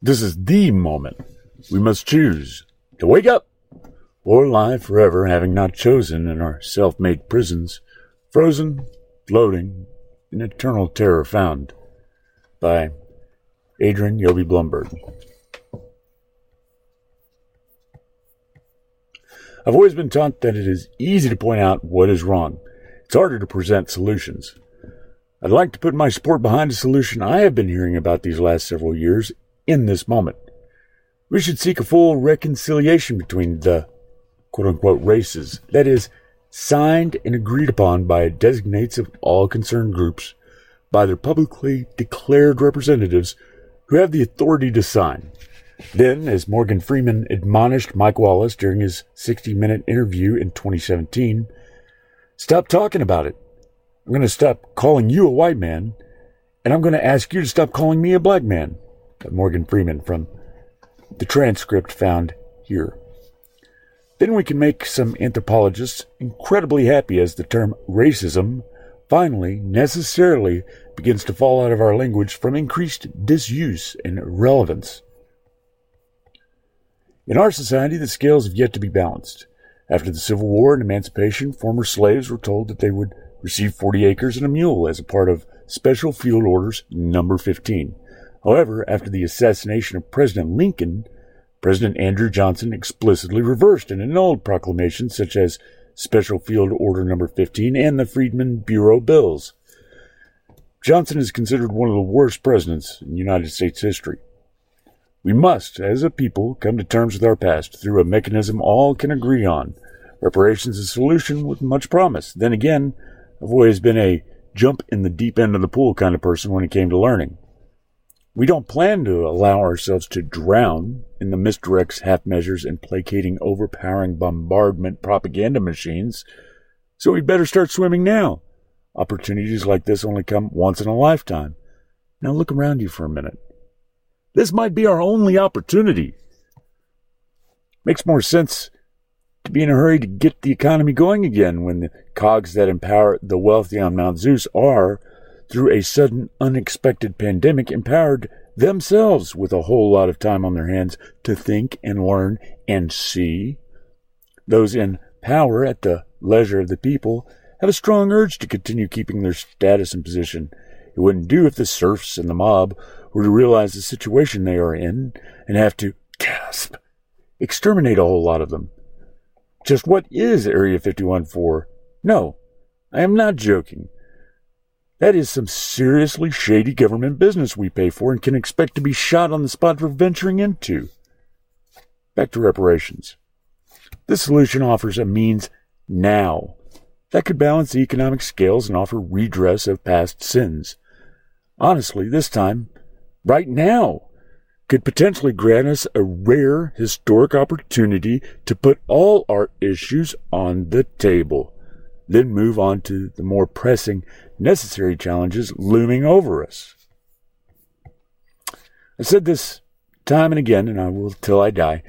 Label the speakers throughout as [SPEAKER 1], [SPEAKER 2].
[SPEAKER 1] This is the moment we must choose to wake up or lie forever, having not chosen in our self made prisons, frozen, floating, in eternal terror found. By Adrian Yobi Blumberg. I've always been taught that it is easy to point out what is wrong. It's harder to present solutions. I'd like to put my support behind a solution I have been hearing about these last several years in this moment. We should seek a full reconciliation between the quote unquote races, that is, signed and agreed upon by designates of all concerned groups, by their publicly declared representatives who have the authority to sign. Then, as Morgan Freeman admonished Mike Wallace during his 60 minute interview in 2017, stop talking about it. I'm going to stop calling you a white man, and I'm going to ask you to stop calling me a black man. Morgan Freeman from the transcript found here. Then we can make some anthropologists incredibly happy as the term racism finally necessarily begins to fall out of our language from increased disuse and irrelevance. In our society, the scales have yet to be balanced. After the Civil War and emancipation, former slaves were told that they would receive 40 acres and a mule as a part of Special Field Orders Number 15. However, after the assassination of President Lincoln, President Andrew Johnson explicitly reversed and annulled proclamations such as Special Field Order Number 15 and the Freedmen Bureau bills. Johnson is considered one of the worst presidents in United States history. We must, as a people, come to terms with our past through a mechanism all can agree on. Reparations is a solution with much promise. Then again, I've always been a jump in the deep end of the pool kind of person when it came to learning. We don't plan to allow ourselves to drown in the misdirects, half measures, and placating, overpowering bombardment propaganda machines, so we'd better start swimming now. Opportunities like this only come once in a lifetime. Now look around you for a minute. This might be our only opportunity. Makes more sense to be in a hurry to get the economy going again when the cogs that empower the wealthy on Mount Zeus are, through a sudden unexpected pandemic, empowered themselves with a whole lot of time on their hands to think and learn and see. Those in power at the leisure of the people have a strong urge to continue keeping their status and position. It wouldn't do if the serfs and the mob were to realize the situation they are in and have to gasp, exterminate a whole lot of them. Just what is Area 51 for? No, I am not joking. That is some seriously shady government business we pay for and can expect to be shot on the spot for venturing into. Back to reparations. This solution offers a means now that could balance the economic scales and offer redress of past sins. Honestly, this time, right now, could potentially grant us a rare historic opportunity to put all our issues on the table, then move on to the more pressing, necessary challenges looming over us. I said this time and again, and I will till I die.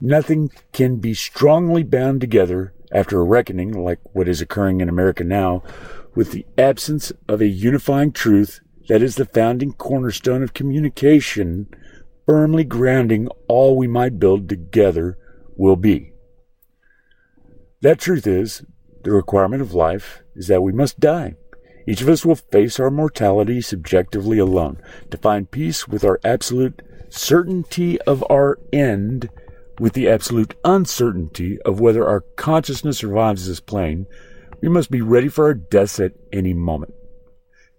[SPEAKER 1] Nothing can be strongly bound together after a reckoning like what is occurring in America now with the absence of a unifying truth that is the founding cornerstone of communication, firmly grounding all we might build together will be. That truth is, the requirement of life is that we must die. Each of us will face our mortality subjectively alone. To find peace with our absolute certainty of our end, with the absolute uncertainty of whether our consciousness survives this plane, we must be ready for our deaths at any moment.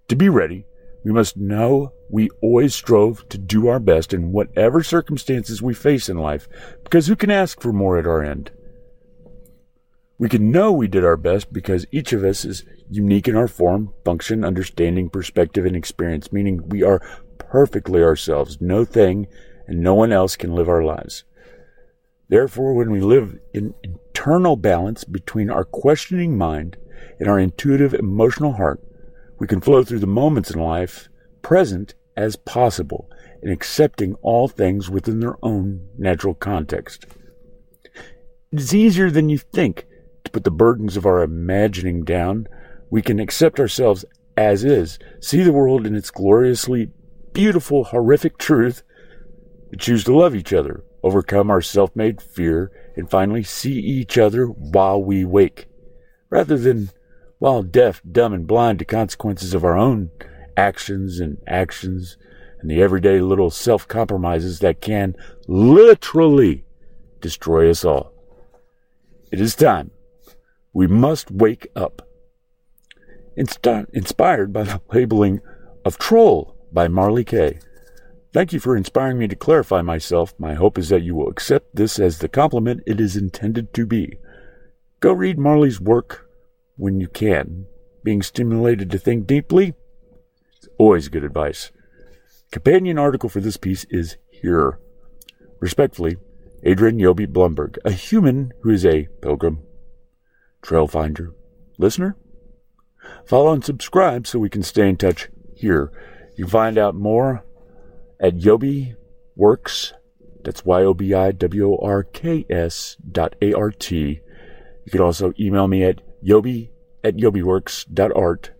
[SPEAKER 1] To be ready, we must know we always strove to do our best in whatever circumstances we face in life, because who can ask for more at our end? We can know we did our best because each of us is unique in our form, function, understanding, perspective, and experience, meaning we are perfectly ourselves. No thing and no one else can live our lives. Therefore, when we live in internal balance between our questioning mind and our intuitive emotional heart, we can flow through the moments in life present as possible and accepting all things within their own natural context. It is easier than you think put the burdens of our imagining down. We can accept ourselves as is, see the world in its gloriously beautiful, horrific truth, we choose to love each other, overcome our self made fear, and finally see each other while we wake, rather than while deaf, dumb, and blind to consequences of our own actions and actions and the everyday little self compromises that can literally destroy us all. It is time. We must wake up. Inspired by the labeling of troll by Marley K. Thank you for inspiring me to clarify myself. My hope is that you will accept this as the compliment it is intended to be. Go read Marley's work when you can. Being stimulated to think deeply is always good advice. Companion article for this piece is here. Respectfully, Adrian Yobi Blumberg, a human who is a pilgrim, trail finder, listener. Follow and subscribe so we can stay in touch here. You can find out more at Yobi Works. That's Y O B I W O R K S dot A R T. You can also email me at yobi at yobiworks.art.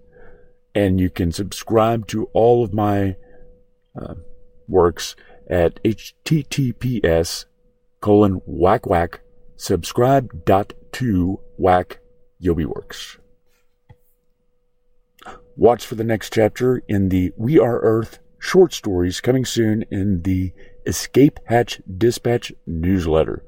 [SPEAKER 1] And you can subscribe to all of my uh, works at https colon whack whack subscribe dot to whack yobi works. Watch for the next chapter in the we are earth short stories coming soon in the escape hatch dispatch newsletter